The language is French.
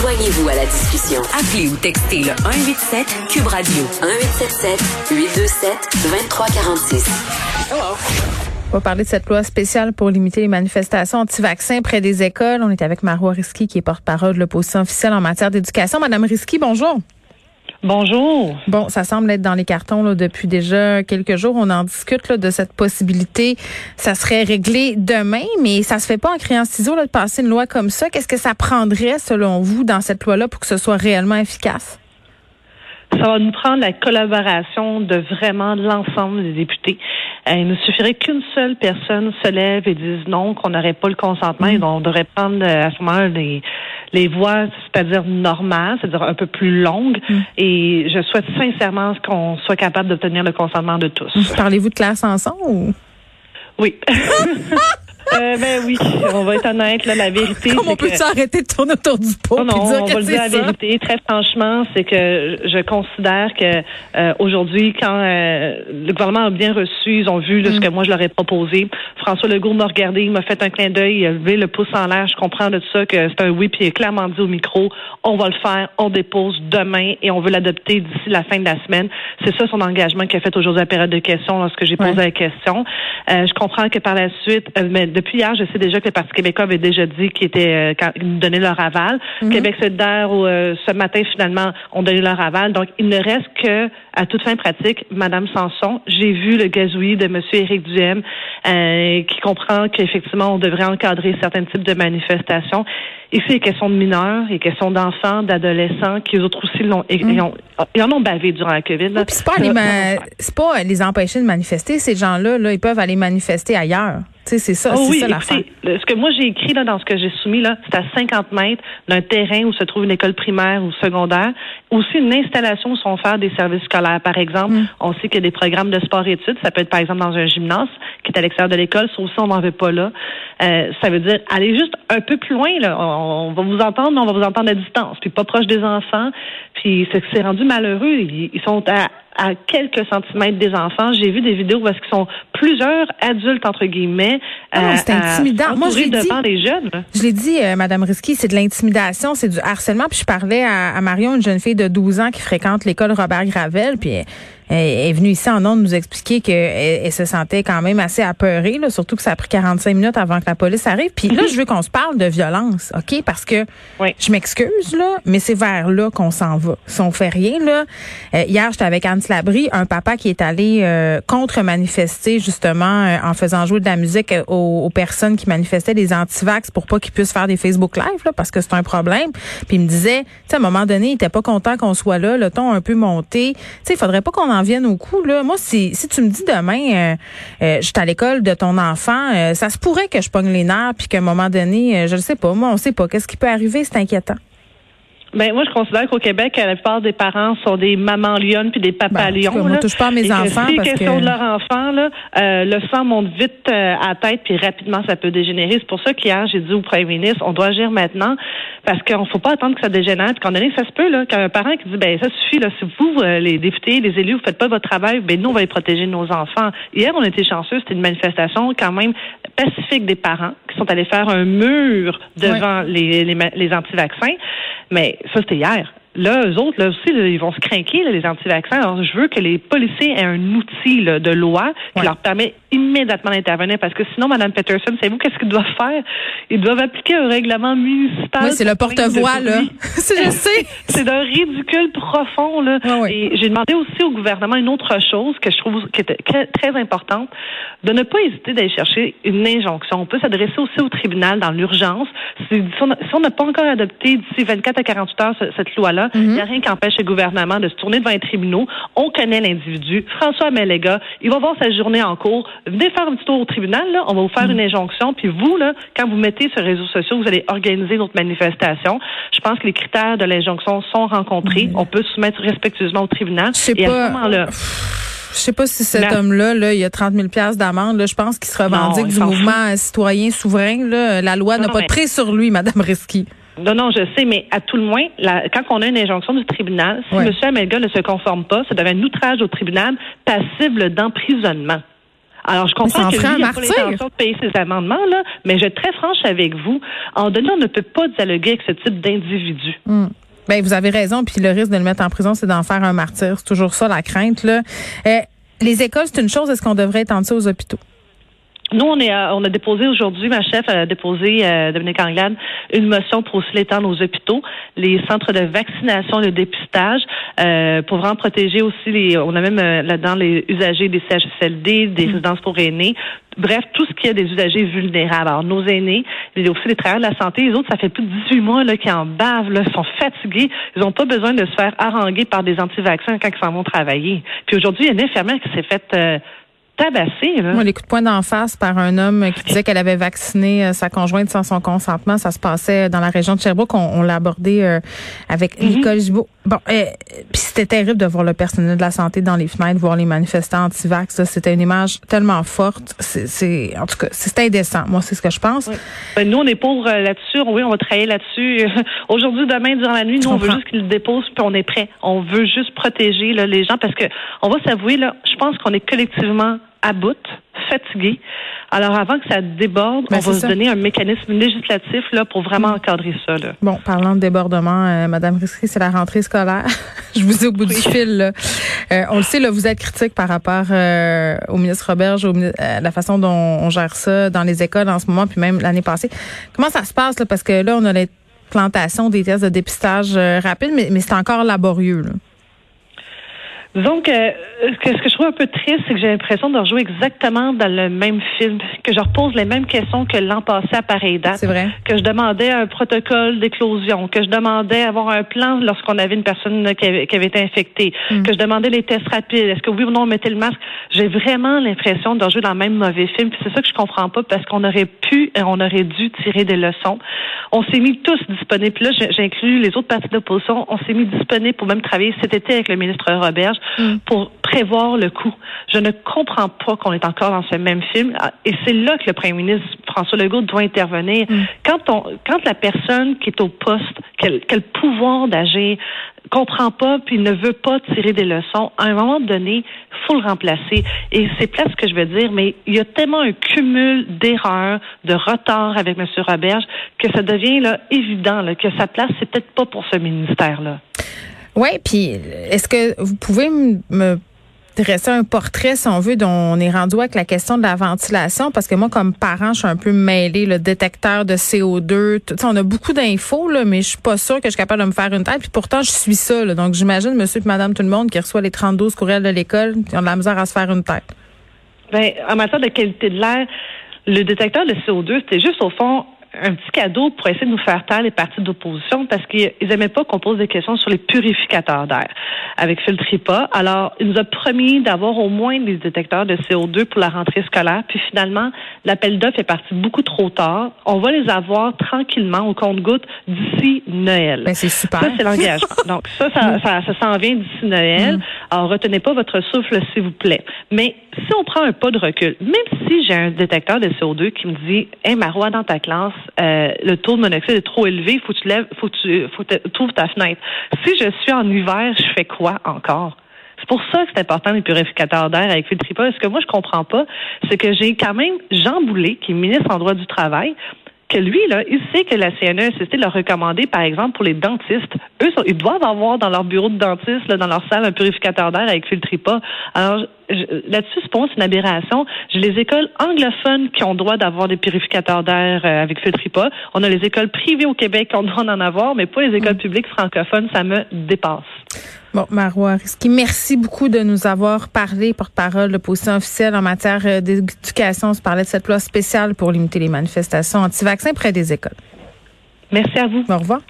Joignez-vous à la discussion. Appelez ou textez le 187 Cube Radio 1877 827 2346. On va parler de cette loi spéciale pour limiter les manifestations anti-vaccins près des écoles. On est avec Marois Risky, qui est porte-parole de l'opposition officielle en matière d'éducation. Madame Risky, bonjour. Bonjour. Bon, ça semble être dans les cartons là, depuis déjà quelques jours. On en discute là, de cette possibilité. Ça serait réglé demain, mais ça se fait pas en criant ciseaux là, de passer une loi comme ça. Qu'est-ce que ça prendrait, selon vous, dans cette loi-là pour que ce soit réellement efficace? Ça va nous prendre la collaboration de vraiment l'ensemble des députés. Euh, il ne suffirait qu'une seule personne se lève et dise non, qu'on n'aurait pas le consentement et on devrait prendre euh, à ce moment les, les voies, c'est-à-dire normales, c'est-à-dire un peu plus longues. Mm. Et je souhaite sincèrement qu'on soit capable d'obtenir le consentement de tous. Parlez-vous de classe ensemble ou? Oui. Euh, ben oui, on va être honnête, là, la vérité. Comment on peut que... arrêter de tourner autour du pot? Non, non, dire on que va le dire la vérité. Très franchement, c'est que je considère que euh, aujourd'hui, quand euh, le gouvernement a bien reçu, ils ont vu là, ce Mm. que moi je leur ai proposé. François Legault m'a regardé, il m'a fait un clin d'œil, il a levé le pouce en l'air. Je comprends de ça que c'est un oui, puis il a clairement dit au micro, on va le faire, on dépose demain et on veut l'adopter d'ici la fin de la semaine. C'est ça son engagement qu'il a fait aujourd'hui à la période de questions lorsque j'ai posé la question. Euh, je comprends que par la suite, euh, mais depuis hier, je sais déjà que le Parti québécois avait déjà dit qu'ils étaient euh, donnaient leur aval. Mhm. Québec solidaire, ou, euh, ce matin, finalement, ont donné leur aval. Donc, il ne reste que, à toute fin pratique, Madame Sanson. J'ai vu le gazouillis de Monsieur Éric Duhem, euh, qui comprend qu'effectivement, on devrait encadrer certains types de manifestations. Ici, il est question de mineurs, il est question d'enfants, d'adolescents, qui eux autres aussi l'ont, ils, ont- ils en ont bavé durant la COVID. c'est pas, les ma- pas les empêcher de manifester. Ces gens-là, là, ils peuvent aller manifester ailleurs. Tu sais, c'est ça, Oh oui, ça écoutez, ce que moi j'ai écrit là, dans ce que j'ai soumis, là, c'est à 50 mètres d'un terrain où se trouve une école primaire ou secondaire. Aussi une installation où sont faire des services scolaires. Par exemple, Mm. on sait qu'il y a des programmes de sport-études. Ça peut être par exemple dans un gymnase qui est à l'extérieur de l'école. Ça aussi, on n'en veut pas là. Euh, ça veut dire aller juste un peu plus loin. Là. On, on va vous entendre, mais on va vous entendre à distance. Puis pas proche des enfants. Puis c'est c'est rendu malheureux. Ils, ils sont à à quelques centimètres des enfants. J'ai vu des vidéos où est-ce qu'ils sont plusieurs adultes, entre guillemets, Ah c'est à- intimidant. Moi, je l'ai dit. devant les jeunes. Je l'ai dit, euh, Madame Risky, c'est de l'intimidation, c'est du harcèlement. Puis je parlais à, à Marion, une jeune fille de 12 ans qui fréquente l'école Robert Gravel, puis est venue ici en ondes nous expliquer qu'elle elle se sentait quand même assez apeurée, là, surtout que ça a pris 45 minutes avant que la police arrive. Puis là, je veux qu'on se parle de violence, OK? Parce que Oui. je m'excuse, là, mais c'est vers là qu'on s'en va. Si on fait rien, là. euh, hier, j'étais avec Anne Slabry, un papa qui est allé euh, contre-manifester, justement, euh, en faisant jouer de la musique euh, aux, aux personnes qui manifestaient des antivax pour pas qu'ils puissent faire des Facebook Live, là, parce que c'est un problème. Puis il me disait, tu sais, à un moment donné, il était pas content qu'on soit là, le ton un peu monté. Tu sais, il faudrait pas qu'on en vienne au coup, là. Moi, si, si tu me dis demain, euh, euh, je suis à l'école de ton enfant, euh, ça se pourrait que je pogne les nerfs, puis qu'à un moment donné, euh, je ne sais pas, moi, on sait pas. Qu'est-ce qui peut arriver? C'est inquiétant. Ben, moi, je considère qu'au Québec, la plupart des parents sont des mamans lionnes puis des papas Ben, lions. moi, là. touche pas à mes Et que enfants Si parce question que- de leur enfant, là, euh, le sang monte vite euh, à la tête puis rapidement, ça peut dégénérer. C'est pour ça qu'hier, j'ai dit au premier ministre, on doit agir maintenant parce qu'on ne faut pas attendre que ça dégénère. Puis qu'en donné, ça se peut, là, qu'un parent qui dit, ben, ça suffit, là, si vous, euh, les députés, les élus, vous faites pas votre travail, ben, nous, on va les protéger nos enfants. Hier, on était chanceux, c'était une manifestation quand même pacifique des parents qui sont allés faire un mur devant les, les, les anti-vaccins. Mais ça, c'était hier. Là, eux autres, là aussi, là, ils vont se craquer, les anti-vaccins. Alors, je veux que les policiers aient un outil là, de loi qui Ouais. leur permet immédiatement d'intervenir parce que sinon, Mme Peterson, savez-vous qu'est-ce qu'ils doivent faire? Ils doivent appliquer un règlement municipal. Oui, c'est le porte-voix, là. je sais. C'est d'un ridicule profond, là. Ouais, ouais. Et j'ai demandé aussi au gouvernement une autre chose que je trouve qui était très, importante, de ne pas hésiter d'aller chercher une injonction. On peut s'adresser aussi au tribunal dans l'urgence. Si, on n'a- pas encore adopté d'ici 24 à 48 heures ce- cette loi-là, il Mhm. n'y a rien qui empêche le gouvernement de se tourner devant les tribunaux. On connaît l'individu. François Méléga, il va voir sa journée en cours. Venez faire un petit tour au tribunal, là. On va vous faire Mhm. une injonction. Puis vous, là, quand vous mettez sur les réseaux sociaux, vous allez organiser notre manifestation. Je pense que les critères de l'injonction sont rencontrés. On peut se soumettre respectueusement au tribunal. Mhm. Et pas. à ce moment-là, Je sais pas si cet homme-là, là, il a 30 000 piastres d'amende. Là, je pense qu'il se revendique Non, du mouvement citoyen souverain. Là. La loi n'a pas de mais- prise sur lui, Madame Risky. Non, non, je sais, mais à tout le moins, la- quand on a une injonction du tribunal, si Ouais. M. Amelga ne se conforme pas, ça devient un outrage au tribunal passible d'emprisonnement. Alors, je comprends que lui, n'a pas l'intention de payer ses amendements, là, mais je vais être très franche avec vous. En donnant, on ne peut pas dialoguer avec ce type d'individu. Hmm. Ben, vous avez raison, puis le risque de le mettre en prison, c'est d'en faire un martyr. C'est toujours ça, la crainte. Là. Euh, les écoles, c'est une chose. Est-ce qu'on devrait étendre ça aux hôpitaux? Nous, on est, on a déposé aujourd'hui, ma chef a déposé, euh, Dominique Anglade, une motion pour aussi l'étendre aux hôpitaux, les centres de vaccination, le dépistage, euh, pour vraiment protéger aussi les, on a même euh, là-dedans les usagers des CHSLD, des mm. résidences pour aînés, bref, tout ce qui est des usagers vulnérables. Alors, nos aînés, il y a aussi les travailleurs de la santé, les autres, ça fait plus de 18 mois là, qui en bavent, là, sont fatigués, ils n'ont pas besoin de se faire haranguer par des anti-vaccins quand ils s'en vont travailler. Puis aujourd'hui, il y a une infirmière qui s'est faite euh, tabassé. Là. Moi, les coups de poing d'en face par un homme qui disait qu'elle avait vacciné euh, sa conjointe sans son consentement, ça se passait dans la région de Sherbrooke. On, l'a abordé euh, avec. Nicole Gibault. Bon, euh, puis c'était terrible de voir le personnel de la santé dans les fenêtres, voir les manifestants anti-vax. C'était une image tellement forte. C'est, en tout cas, c'était indécent. Moi, c'est ce que je pense. Ben, nous, on est pour là-dessus. Oui, on va travailler là-dessus. Aujourd'hui, demain, durant la nuit, nous, on veut juste qu'ils le déposent, puis on est prêt. On veut juste protéger là, les gens parce que on va s'avouer là, je pense qu'on est collectivement à bout, fatigué. Alors, avant que ça déborde, ben, on va se donner un mécanisme législatif là pour vraiment encadrer ça. Là. Bon, parlant de débordement, euh, Madame Risky, c'est la rentrée scolaire. Je vous ai au bout du fil. Là. Euh, on le sait, là, vous êtes critique par rapport euh, au ministre Roberge, au, la façon dont on gère ça dans les écoles en ce moment, puis même l'année passée. Comment ça se passe là? Parce que là, on a l'implantation des tests de dépistage rapide, mais, mais c'est encore laborieux. Là. Donc, euh, ce que je trouve un peu triste, c'est que j'ai l'impression de rejouer exactement dans le même film, que je repose les mêmes questions que l'an passé à pareille date. C'est vrai. Que je demandais un protocole d'éclosion, que je demandais avoir un plan lorsqu'on avait une personne qui avait, été infectée, mm. que je demandais les tests rapides. Est-ce que oui ou non on mettait le masque? J'ai vraiment l'impression de rejouer dans le même mauvais film. c'est ça que je comprends pas parce qu'on aurait pu et on aurait dû tirer des leçons. On s'est mis tous disponibles. Puis là, j'inclus les autres partis d'opposition. On s'est mis disponibles pour même travailler cet été avec le ministre Roberge Mm. pour prévoir le coup. Je ne comprends pas qu'on est encore dans ce même film. Ah, et c'est là que le premier ministre François Legault doit intervenir. Mm. Quand, on, quand la personne qui est au poste, quel, quel pouvoir d'agir, comprend pas puis ne veut pas tirer des leçons, à un moment donné, faut le remplacer. Et c'est ce que je veux dire, mais il y a tellement un cumul d'erreurs, de retard avec M. Roberge que ça devient là, évident là, que sa place, c'est peut-être pas pour ce ministère-là. Oui, puis est-ce que vous pouvez me dresser un portrait, si on veut, dont on est rendu avec la question de la ventilation, parce que moi, comme parent, je suis un peu mêlée, le détecteur de CO2, tout, on a beaucoup d'infos, là, mais je suis pas sûre que je suis capable de me faire une tête, puis pourtant, je suis ça, donc j'imagine monsieur et madame tout le monde qui reçoit les 32 courriels de l'école, qui ont de la misère à se faire une tête. Ben, en matière de qualité de l'air, le détecteur de CO2, c'était juste au fond un petit cadeau pour essayer de nous faire taire les partis d'opposition parce qu'ils n'aimaient pas qu'on pose des questions sur les purificateurs d'air avec Filtripa. Alors, il nous a promis d'avoir au moins des détecteurs de CO2 pour la rentrée scolaire. Puis finalement, l'appel d'offres est parti beaucoup trop tard. On va les avoir tranquillement au compte-goutte d'ici Noël. Ben, c'est super. Ça, c'est l'engagement. Donc, ça, ça, ça, ça s'en vient d'ici Noël. Mm. Alors, retenez pas votre souffle, s'il vous plaît. Mais si on prend un pas de recul, même si j'ai un détecteur de CO2 qui me dit, Hey, Marois, dans ta classe, euh, le taux de monoxyde est trop élevé, faut que tu lèves, faut que tu, faut que tu ouvres ta fenêtre. Si je suis en hiver, je fais quoi encore? C'est pour ça que c'est important les purificateurs d'air avec Filtripa. Ce que moi je comprends pas, c'est que j'ai quand même Jean Boulet, qui est ministre en droit du travail, que lui, là, il sait que la CNESST l'a recommandé, par exemple, pour les dentistes. Eux, ils doivent avoir dans leur bureau de dentiste, là, dans leur salle, un purificateur d'air avec Filtripa. Alors, là-dessus, c'est une aberration. J'ai les écoles anglophones qui ont droit d'avoir des purificateurs d'air euh, avec Filtripa. On a les écoles privées au Québec qui ont droit d'en avoir, mais pas les écoles mm. publiques francophones. Ça me dépasse. Bon, Marois Risky, merci beaucoup de nous avoir parlé, porte-parole de position officielle en matière euh, d'éducation. On se parlait de cette loi spéciale pour limiter les manifestations anti-vaccins près des écoles. Merci à vous. Au revoir.